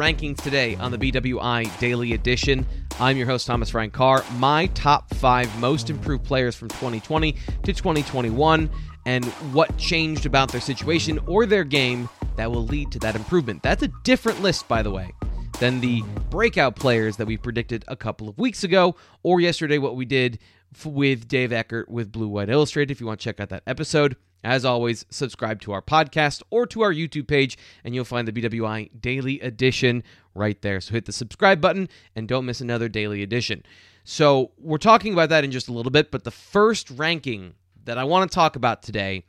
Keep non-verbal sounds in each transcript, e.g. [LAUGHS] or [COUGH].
rankings today on the BWI Daily Edition. I'm your host, Thomas Frank Carr. My top five most improved players from 2020 to 2021, and what changed about their situation or their game that will lead to that improvement. That's a different list, by the way, than the breakout players that we predicted a couple of weeks ago, or yesterday, what we did with Dave Eckert with Blue White Illustrated. If you want to check out that episode, as always, subscribe to our podcast or to our YouTube page, and you'll find the BWI Daily Edition right there. So hit the subscribe button and don't miss another Daily Edition. So we're talking about that in just a little bit, but the first ranking that I want to talk about today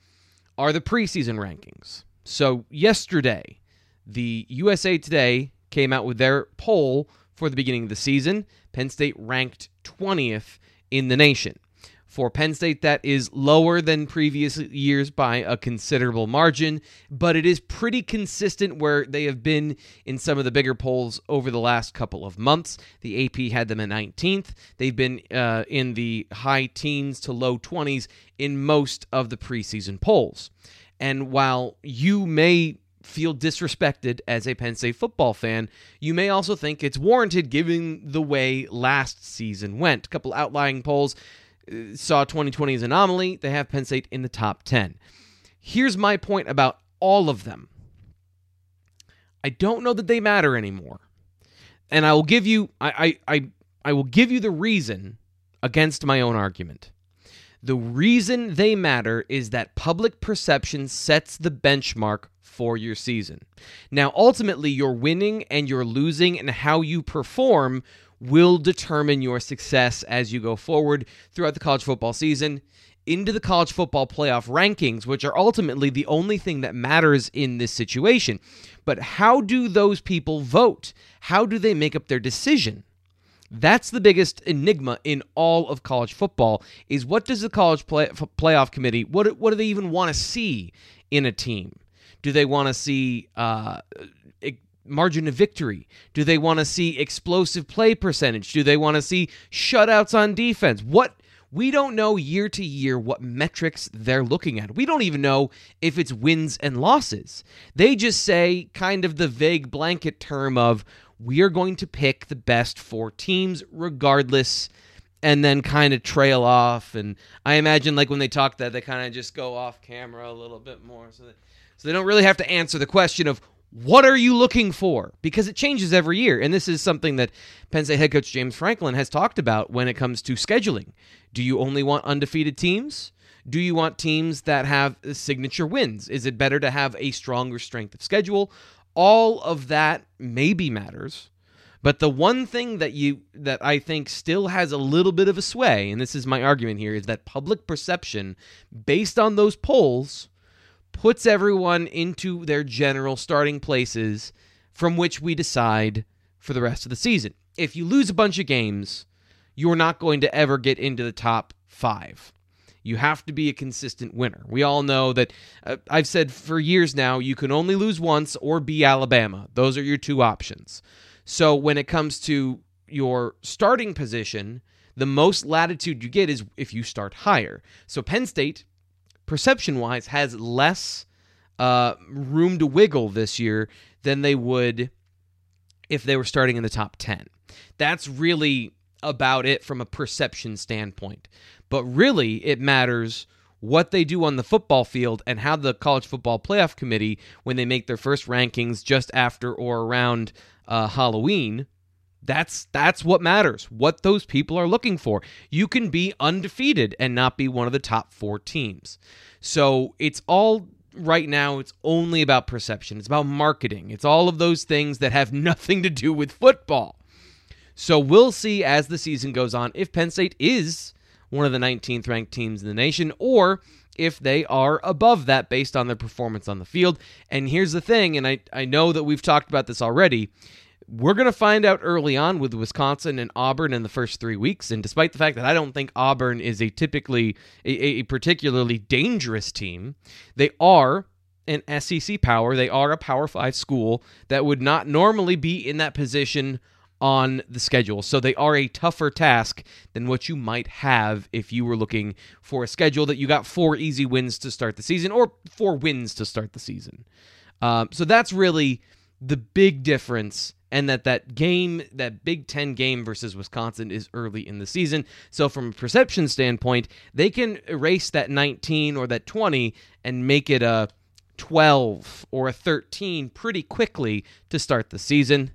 are the preseason rankings. So yesterday, the USA Today came out with their poll for the beginning of the season. Penn State ranked 20th in the nation. For Penn State, that is lower than previous years by a considerable margin, but it is pretty consistent where they have been in some of the bigger polls over the last couple of months. The AP had them at 19th. They've been uh, in the high teens to low 20s in most of the preseason polls. And while you may feel disrespected as a Penn State football fan, you may also think it's warranted given the way last season went. A couple outlying polls saw 2020 as an anomaly. They have Penn State in the top 10. Here's my point about all of them. I don't know that they matter anymore. And I will give you I I I, I will give you the reason against my own argument. The reason they matter is that public perception sets the benchmark for your season. Now, ultimately, your winning and your losing and how you perform will determine your success as you go forward throughout the college football season into the college football playoff rankings, which are ultimately the only thing that matters in this situation. But how do those people vote? How do they make up their decision? That's the biggest enigma in all of college football is what does the college play, playoff committee what what do they even want to see in a team? Do they want to see uh, margin of victory? Do they want to see explosive play percentage? Do they want to see shutouts on defense? What we don't know year to year what metrics they're looking at. We don't even know if it's wins and losses. They just say kind of the vague blanket term of we are going to pick the best four teams regardless and then kind of trail off and I imagine like when they talk that they kind of just go off camera a little bit more so that so they don't really have to answer the question of what are you looking for? Because it changes every year. And this is something that Penn State head coach James Franklin has talked about when it comes to scheduling. Do you only want undefeated teams? Do you want teams that have signature wins? Is it better to have a stronger strength of schedule? All of that maybe matters. But the one thing that you that I think still has a little bit of a sway, and this is my argument here, is that public perception based on those polls puts everyone into their general starting places from which we decide for the rest of the season. If you lose a bunch of games, you're not going to ever get into the top five. You have to be a consistent winner. We all know that uh, I've said for years now you can only lose once or be Alabama. Those are your two options. So when it comes to your starting position, the most latitude you get is if you start higher. So Penn State perception wise, has less uh, room to wiggle this year than they would if they were starting in the top 10. That's really about it from a perception standpoint. But really, it matters what they do on the football field and how the college football playoff committee, when they make their first rankings just after or around uh, Halloween, that's that's what matters. What those people are looking for. You can be undefeated and not be one of the top 4 teams. So it's all right now it's only about perception. It's about marketing. It's all of those things that have [LAUGHS] nothing to do with football. So we'll see as the season goes on if Penn State is one of the 19th ranked teams in the nation or if they are above that based on their performance on the field. And here's the thing, and I, I know that we've talked about this already. We're going to find out early on with Wisconsin and Auburn in the first three weeks. And despite the fact that I don't think Auburn is a typically, a, a particularly dangerous team, they are an SEC power. They are a Power Five school that would not normally be in that position on the schedule. So they are a tougher task than what you might have if you were looking for a schedule that you got four easy wins to start the season or four wins to start the season. Um, so that's really the big difference and that that game, that Big Ten game versus Wisconsin is early in the season. So from a perception standpoint, they can erase that 19 or that 20 and make it a 12 or a 13 pretty quickly to start the season.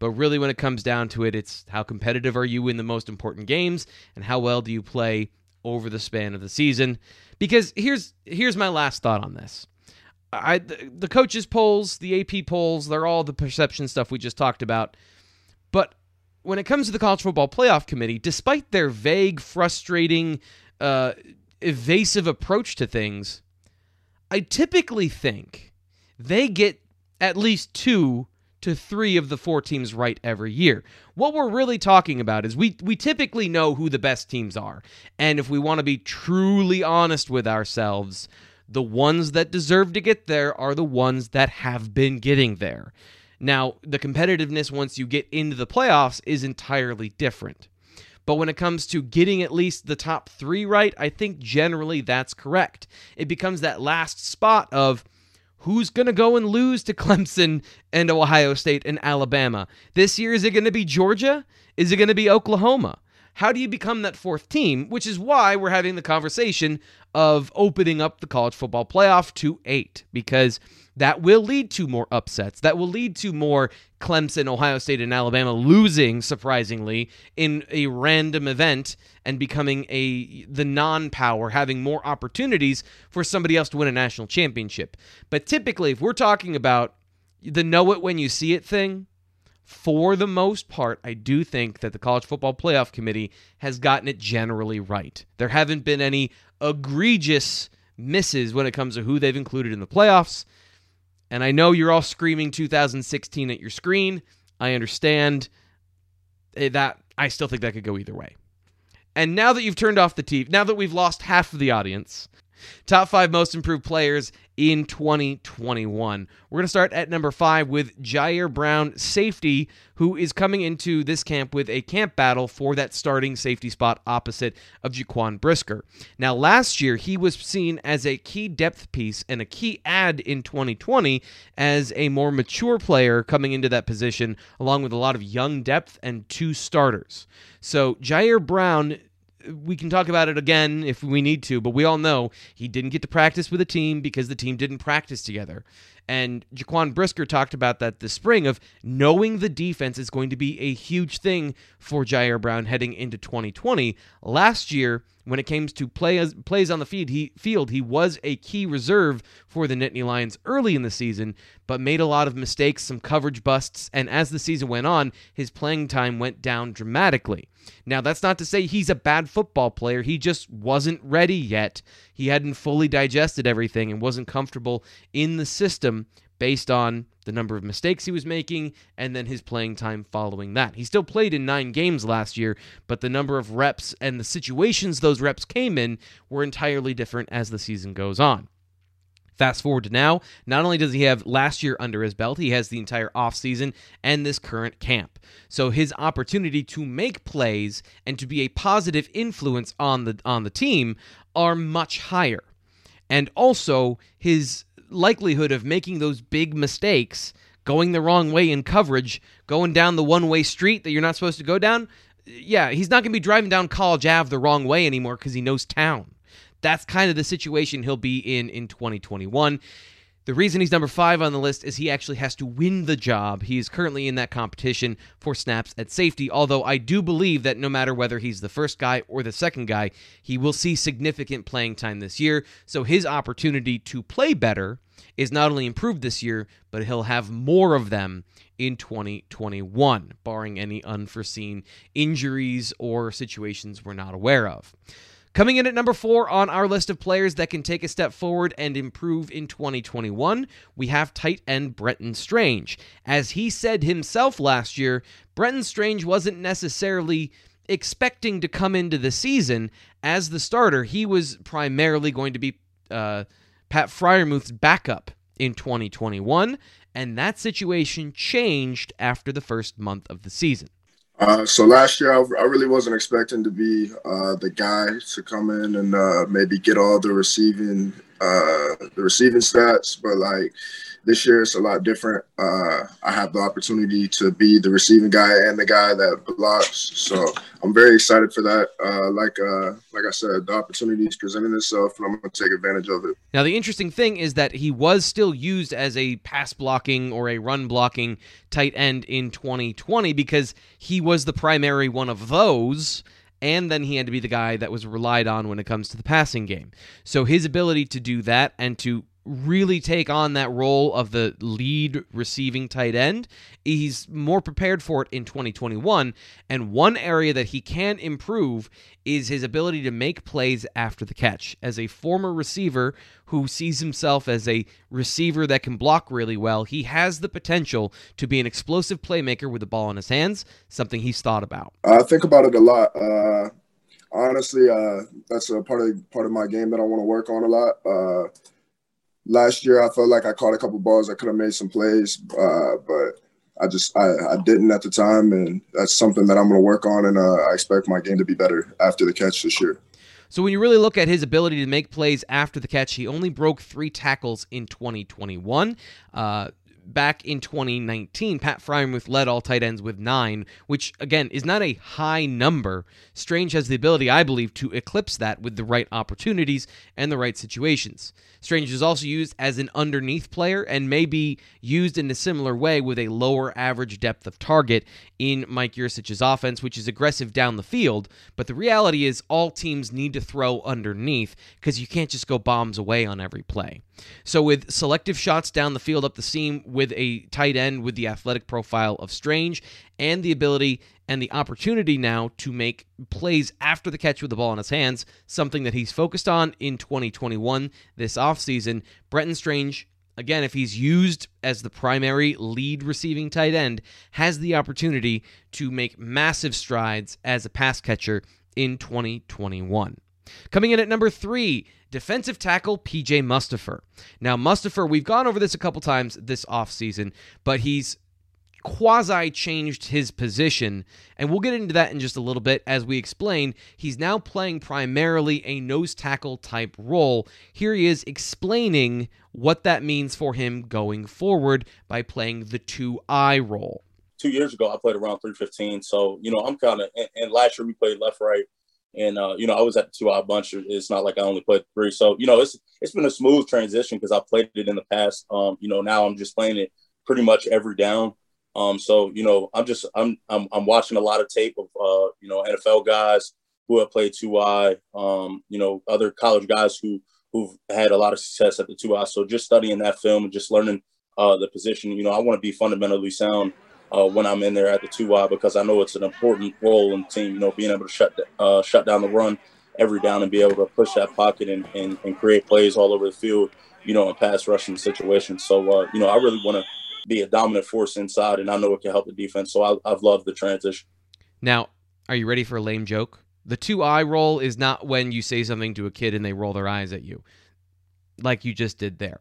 But really, when it comes down to it, it's how competitive are you in the most important games and how well do you play over the span of the season. Because here's here's my last thought on this. I the, coaches polls, the AP polls, they're all the perception stuff we just talked about. But when it comes to the college football playoff committee, despite their vague, frustrating, uh, evasive approach to things, I typically think they get at least two to three of the four teams right every year. What we're really talking about is we we typically know who the best teams are. And if we want to be truly honest with ourselves, the ones that deserve to get there are the ones that have been getting there. Now, the competitiveness once you get into the playoffs is entirely different. But when it comes to getting at least the top three right, I think generally that's correct. It becomes that last spot of who's going to go and lose to [LAUGHS] Clemson and Ohio State and Alabama? This year, is it going to be Georgia? Is it going to be Oklahoma? How do you become that fourth team? Which is why we're having the conversation of opening up the college football playoff to eight, because that will lead to more upsets. That will lead to more Clemson, Ohio State, and Alabama losing surprisingly in a random event and becoming a the non-power, having more opportunities for somebody else to win a national championship. But typically, if we're talking about the know it when you see it thing, for the most part, I do think that the College Football Playoff Committee has gotten it generally right. There haven't been any egregious misses when it comes to who they've included in the playoffs. And I know you're all screaming 2016 at your screen. I understand eh, that. I still think that could go either way. And now that you've turned off the TV, now that we've lost half of the audience, Top five most improved players in 2021. We're going to start at number five with Jair Brown, safety, who is coming into this camp with a camp battle for that starting safety spot opposite of Jaquan Brisker. Now, last year, he was seen as a key depth piece and a key add in 2020 as a more mature player coming into that position, along with a lot of young depth and two starters. So, Jair Brown we can talk about it again if we need to, but we all know he didn't get to practice with a team because the team didn't practice together. And Jaquan Brisker talked about that this spring of knowing the defense is going to be a huge thing for Jair Brown heading into 2020. Last year, when it came to play, plays on the field he, field, he was a key reserve for the Nittany Lions early in the season, but made a lot of mistakes, some coverage busts, and as the season went on, his playing time went down dramatically. Now, that's not to say he's a bad football player. He just wasn't ready yet. He hadn't fully digested everything and wasn't comfortable in the system based on the number of mistakes he was making and then his playing time following that. He still played in nine games last year, but the number of reps and the situations those reps came in were entirely different as the season goes on. Fast forward to now, not only does he have last year under his belt, he has the entire offseason and this current camp. So his opportunity to make plays and to be a positive influence on the on the team are much higher. And also his likelihood of making those big mistakes, going the wrong way in coverage, going down the one-way street that you're not supposed to go down, yeah, he's not going to be driving down College Ave the wrong way anymore cuz he knows town. That's kind of the situation he'll be in in 2021. The reason he's number five on the list is he actually has to win the job. He is currently in that competition for snaps at safety, although I do believe that no matter whether he's the first guy or the second guy, he will see significant playing time this year. So his opportunity to play better is not only improved this year, but he'll have more of them in 2021, barring any unforeseen injuries or situations we're not aware of. Coming in at number four on our list of players that can take a step forward and improve in 2021, we have tight end Brenton Strange. As he said himself last year, Brenton Strange wasn't necessarily expecting to come into the season as the starter. He was primarily going to be uh, Pat Freiermuth's backup in 2021, and that situation changed after the first month of the season. Uh, so last year, I, I, really wasn't expecting to be uh, the guy to come in and uh, maybe get all the receiving uh, the receiving stats, but like this year it's a lot different. Uh, I have the opportunity to be the receiving guy and the guy that blocks. So I'm very excited for that. Uh, like uh, like I said, the opportunity is presenting itself, and I'm going to take advantage of it. Now the interesting thing is that he was still used as a pass blocking or a run blocking tight end in 2020 because he was the primary one of those and then he had to be the guy that was relied on when it comes to the passing game. So his ability to do that and to really take on that role of the lead receiving tight end. He's more prepared for it in 2021. And one area that he can improve is his ability to make plays after the catch. As a former receiver who sees himself as a receiver that can block really well, he has the potential to be an explosive playmaker with the ball in his hands, something he's thought about. I think about it a lot. Uh, honestly, uh, that's a part of part of my game that I want to work on a lot. Uh, last year I felt like I caught a couple balls. I could have made some plays, uh, but I just I, I didn't at the time, and that's something that I'm going to work on, and uh, I expect my game to be better after the catch this year. So when you really look at his ability to make plays after the catch, he only broke three tackles in 2021. Uh, back in 2019, Pat Freiermuth led all tight ends with nine, which again is not a high number. Strange has the ability, I believe, to eclipse that with the right opportunities and the right situations. Strange is also used as an underneath player and may be used in a similar way with a lower average depth of target in Mike Yurcich's offense, which is aggressive down the field. But the reality is, all teams need to throw underneath because you can't just go bombs away on every play. So, with selective shots down the field up the seam with a tight end with the athletic profile of Strange and the ability and the opportunity now to make plays after the catch with the ball in his hands, something that he's focused on in 2021 this offseason. Brenton Strange, again, if he's used as the primary lead receiving tight end, has the opportunity to make massive strides as a pass catcher in 2021. Coming in at number three, defensive tackle PJ Mustipher. Now, Mustipher, we've gone over this a couple times this offseason, but he's quasi changed his position, and we'll get into that in just a little bit. As we explain, he's now playing primarily a nose tackle type role. Here he is explaining what that means for him going forward by playing the 2I role. Two years ago, I played around 315. So, you know, I'm kind of, and, and, last year we played left, right. And, uh, you know, I was at the two I bunch. It's not like I only played three. So, you know, it's it's been a smooth transition because I played it in the past. Um, you know, now I'm just playing it pretty much every down. Um, so you know, I'm just I'm I'm I'm watching a lot of tape of uh, you know NFL guys who have played two I, um, you know, other college guys who who've had a lot of success at the two I. So just studying that film and just learning uh, the position, you know, I want to be fundamentally sound uh, when I'm in there at the two I because I know it's an important role in the team. You know, being able to shut uh, shut down the run every down and be able to push that pocket and, and, and create plays all over the field. You know, in pass rushing situations. So uh, you know, I really want to be a dominant force inside, and I know it can help the defense. So I, I've loved the transition. Now, are you ready for a lame joke? The two eye roll is not when you say something to a kid and they roll their eyes at you, like you just did there.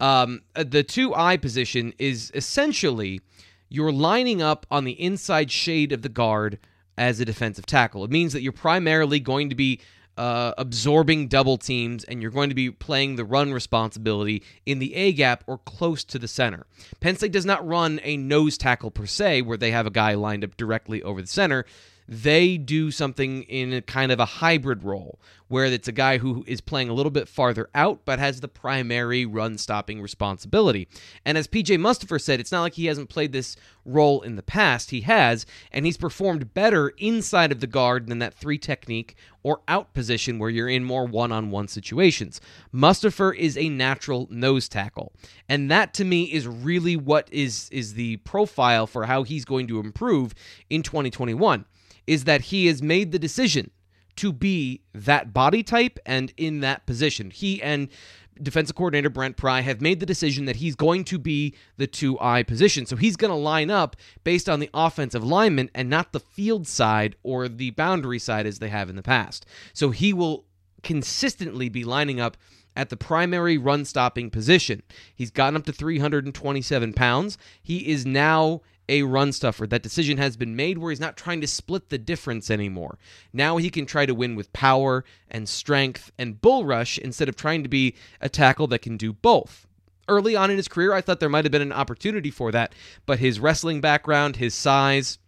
Um, uh, the two eye position is essentially you're lining up on the inside shade of the guard as a defensive tackle. It means that you're primarily going to be uh, absorbing double teams, and you're going to be playing the run responsibility in the A gap or close to the center. Penn State does not run a nose tackle per se, where they have a guy lined up directly over the center they do something in a kind of a hybrid role where it's a guy who is playing a little bit farther out but has the primary run stopping responsibility. And as PJ Mustipher said, it's not like he hasn't played this role in the past. He has, and he's performed better inside of the guard than that three technique or out position where you're in more one on one situations. Mustipher is a natural nose tackle. And that to me is really what is is the profile for how he's going to improve in 2021 is that he has made the decision to be that body type and in that position. He and defensive coordinator Brent Pry have made the decision that he's going to be the 2I position. So he's going to line up based on the offensive lineman and not the field side or the boundary side as they have in the past. So he will consistently be lining up at the primary run stopping position. He's gotten up to 327 pounds. He is now a run stuffer. That decision has been made where he's not trying to split the difference anymore. Now he can try to win with power and strength and bull rush instead of trying to be a tackle that can do both. early on in his career, I thought there might have been an opportunity for that, but his wrestling background, his size,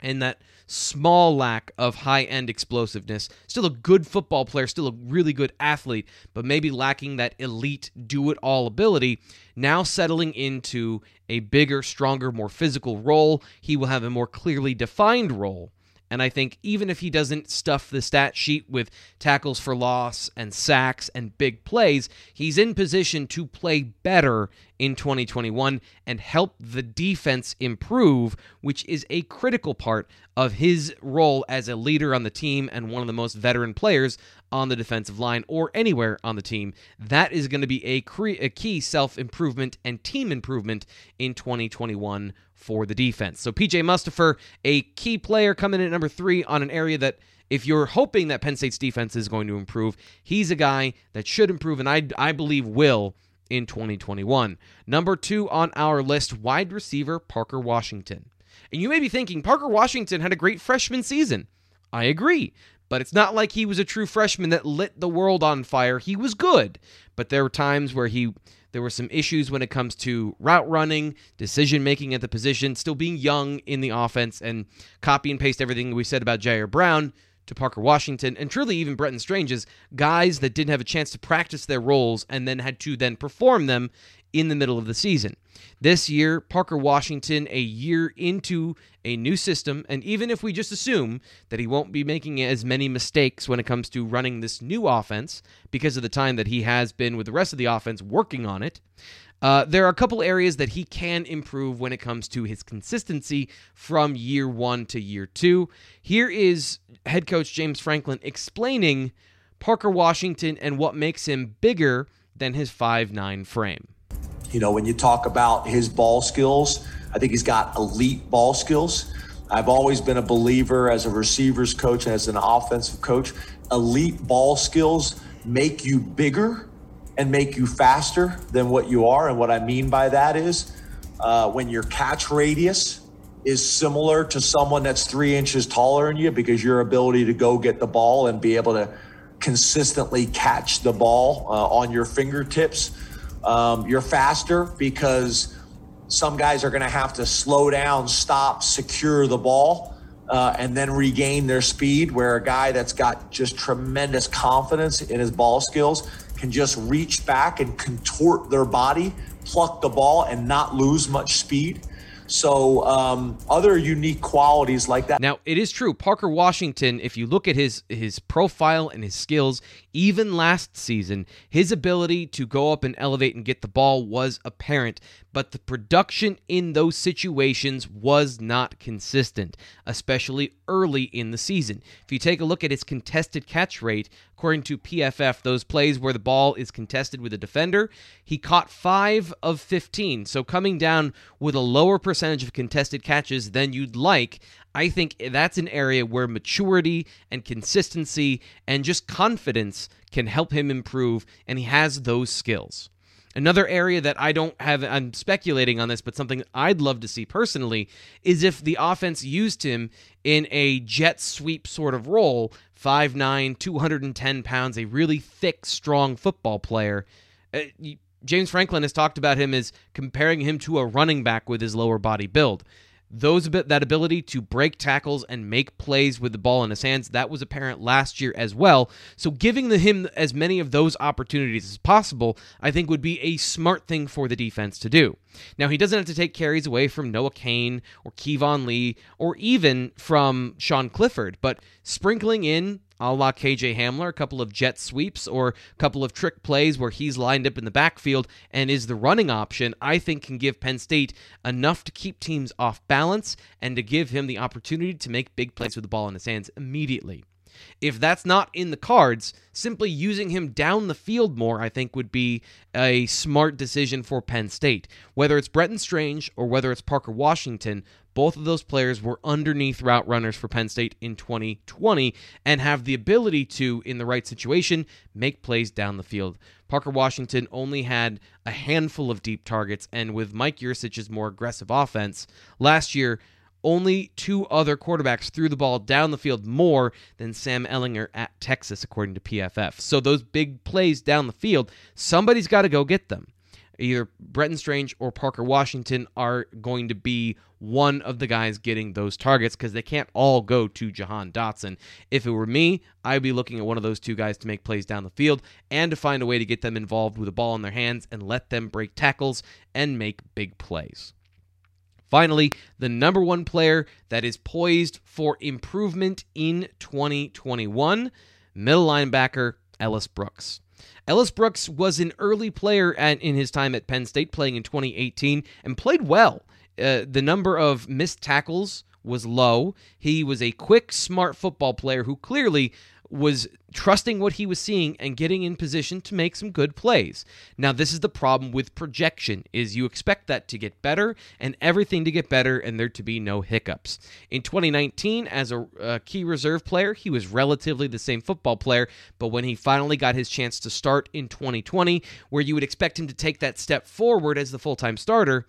and that small lack of high end explosiveness. Still a good football player, still a really good athlete, but maybe lacking that elite do it all ability. Now settling into a bigger, stronger, more physical role, he will have a more clearly defined role and I think even if he doesn't stuff the stat sheet with tackles for loss and sacks and big plays, he's in position to play better in 2021 and help the defense improve, which is a critical part of his role as a leader on the team and one of the most veteran players on the defensive line or anywhere on the team. That is going to be a, cre- a key self improvement and team improvement in 2021 for the defense. So PJ Mustipher, a key player coming in at number three on an area that if you're hoping that Penn State's defense is going to improve, he's a guy that should improve and I, I believe will in 2021. Number two on our list, wide receiver Parker Washington. And you may be thinking, Parker Washington had a great freshman season. I agree. But it's not like he was a true freshman that lit the world on fire. He was good. But there were times where he there were some issues when it comes to route running, decision making at the position, still being young in the offense, and copy and paste everything we said about Jair Brown to Parker Washington, and truly even Brenton Strange's guys that didn't have a chance to practice their roles and then had to then perform them in the middle of the season. This year, Parker Washington, a year into a new system, and even if we just assume that he won't be making as many mistakes when it comes to running this new offense because of the time that he has been with the rest of the offense working on it, uh, there are a couple areas that he can improve when it comes to his consistency from year one to year two. Here is head coach James Franklin explaining Parker Washington and what makes him bigger than his five-nine frame. You know, when you talk about his ball skills, I think he's got elite ball skills. I've always been a believer as a receivers coach, as an offensive coach. Elite ball skills make you bigger and make you faster than what you are. And what I mean by that is uh, when your catch radius is similar to someone that's three inches taller than you because your ability to go get the ball and be able to consistently catch the ball uh, on your fingertips um, you're faster because some guys are going to have to slow down, stop, secure the ball, uh, and then regain their speed. Where a guy that's got just tremendous confidence in his ball skills can just reach back and contort their body, pluck the ball, and not lose much speed. So um, other unique qualities like that. Now it is true, Parker Washington. If you look at his his profile and his skills, even last season, his ability to go up and elevate and get the ball was apparent but the production in those situations was not consistent, especially early in the season. If you take a look at his contested catch rate, according to PFF, those plays where the ball is contested with a defender, he caught 5 of 15. So coming down with a lower percentage of contested catches than you'd like, I think that's an area where maturity and consistency and just confidence can help him improve, and he has those skills. Another area that I don't have, I'm speculating on this, but something I'd love to see personally is if the offense used him in a jet sweep sort of role 5'9, 210 pounds, a really thick, strong football player. Uh, James Franklin has talked about him as comparing him to a running back with his lower body build those that ability to break tackles and make plays with the ball in his hands that was apparent last year as well. So giving the, him as many of those opportunities as possible i think would be a smart thing for the defense to do. Now he doesn't have to take carries away from noah cain or keyvone lee or even from sean clifford but sprinkling in a la KJ Hamler, a couple of jet sweeps or a couple of trick plays where he's lined up in the backfield and is the running option, I think can give Penn State enough to keep teams off balance and to give him the opportunity to make big plays with the ball in his hands immediately. If that's not in the cards, simply using him down the field more, I think, would be a smart decision for Penn State. Whether it's Brenton Strange or whether it's Parker Washington, both of those players were underneath route runners for Penn State in 2020 and have the ability to, in the right situation, make plays down the field. Parker Washington only had a handful of deep targets, and with Mike Yurcich's more aggressive offense, last year only two other quarterbacks threw the ball down the field more than Sam Ehlinger at Texas, according to PFF. So those big plays down the field, somebody's got to go get them. Either Brenton Strange or Parker Washington are going to be one of the guys getting those targets because they can't all go to Jahan Dotson. If it were me, I'd be looking at one of those two guys to make plays down the field and to find a way to get them involved with a ball in their hands and let them break tackles and make big plays. Finally, the number one player that is poised for improvement in 2021, middle linebacker Ellis Brooks. Ellis Brooks was an early player at, in his time at Penn State, playing in 2018, and played well. Uh, the number of missed tackles was low. He was a quick, smart football player who clearly was trusting what he was seeing and getting in position to make some good plays. Now this is the problem with projection is you expect that to get better and everything to get better and there to be no hiccups. In 2019 as a, a key reserve player, he was relatively the same football player, but when he finally got his chance to start in 2020 where you would expect him to take that step forward as the full-time starter,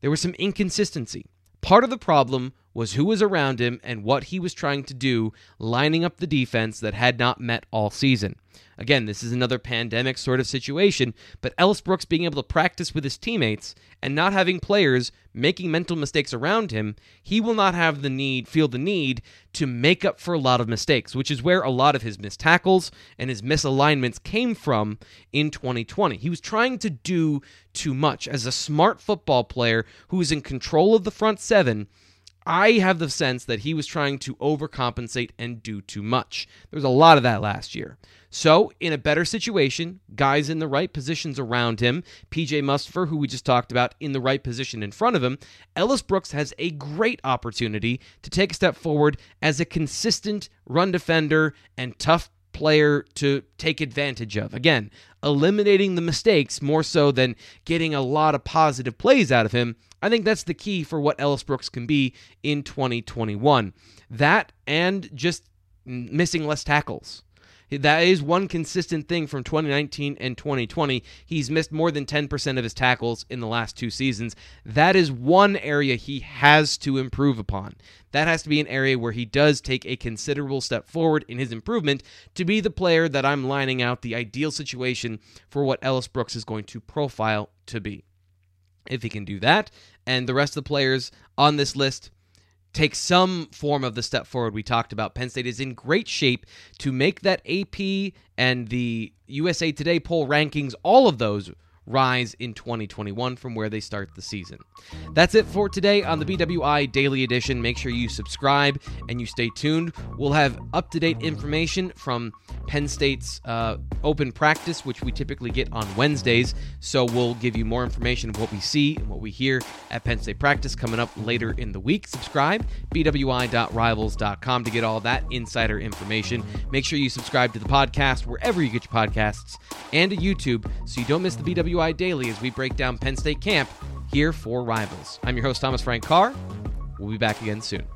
there was some inconsistency. Part of the problem was who was around him and what he was trying to do, lining up the defense that had not met all season. Again, this is another pandemic sort of situation, but Ellis Brooks being able to practice with his teammates and not having players making mental mistakes around him, he will not have the need, feel the need to make up for a lot of mistakes, which is where a lot of his missed tackles and his misalignments came from in 2020. He was trying to do too much. As a smart football player who is in control of the front seven, I have the sense that he was trying to overcompensate and do too much. There was a lot of that last year. So, in a better situation, guys in the right positions around him, PJ Mustipher, who we just talked about, in the right position in front of him, Ellis Brooks has a great opportunity to take a step forward as a consistent run defender and tough player to take advantage of. Again, eliminating the mistakes more so than getting a lot of positive plays out of him. I think that's the key for what Ellis Brooks can be in 2021. That and just missing less tackles. That is one consistent thing from 2019 and 2020. He's missed more than 10% of his tackles in the last two seasons. That is one area he has to improve upon. That has to be an area where he does take a considerable step forward in his improvement to be the player that I'm lining out the ideal situation for what Ellis Brooks is going to profile to be. If he can do that, and the rest of the players on this list take some form of the step forward we talked about. Penn State is in great shape to make that AP and the USA Today poll rankings, all of those rise in 2021 from where they start the season. That's it for today on the BWI Daily Edition. Make sure you subscribe and you stay tuned. We'll have up to date information from Penn State's uh, open practice, which we typically get on Wednesdays. So we'll give you more information of what we see and what we hear at Penn State practice coming up later in the week. Subscribe, bwi.rivals.com to get all that insider information. Make sure you subscribe to the podcast wherever you get your podcasts and to YouTube so you don't miss the BWI Daily as we break down Penn State camp here for Rivals. I'm your host, Thomas Frank Carr. We'll be back again soon.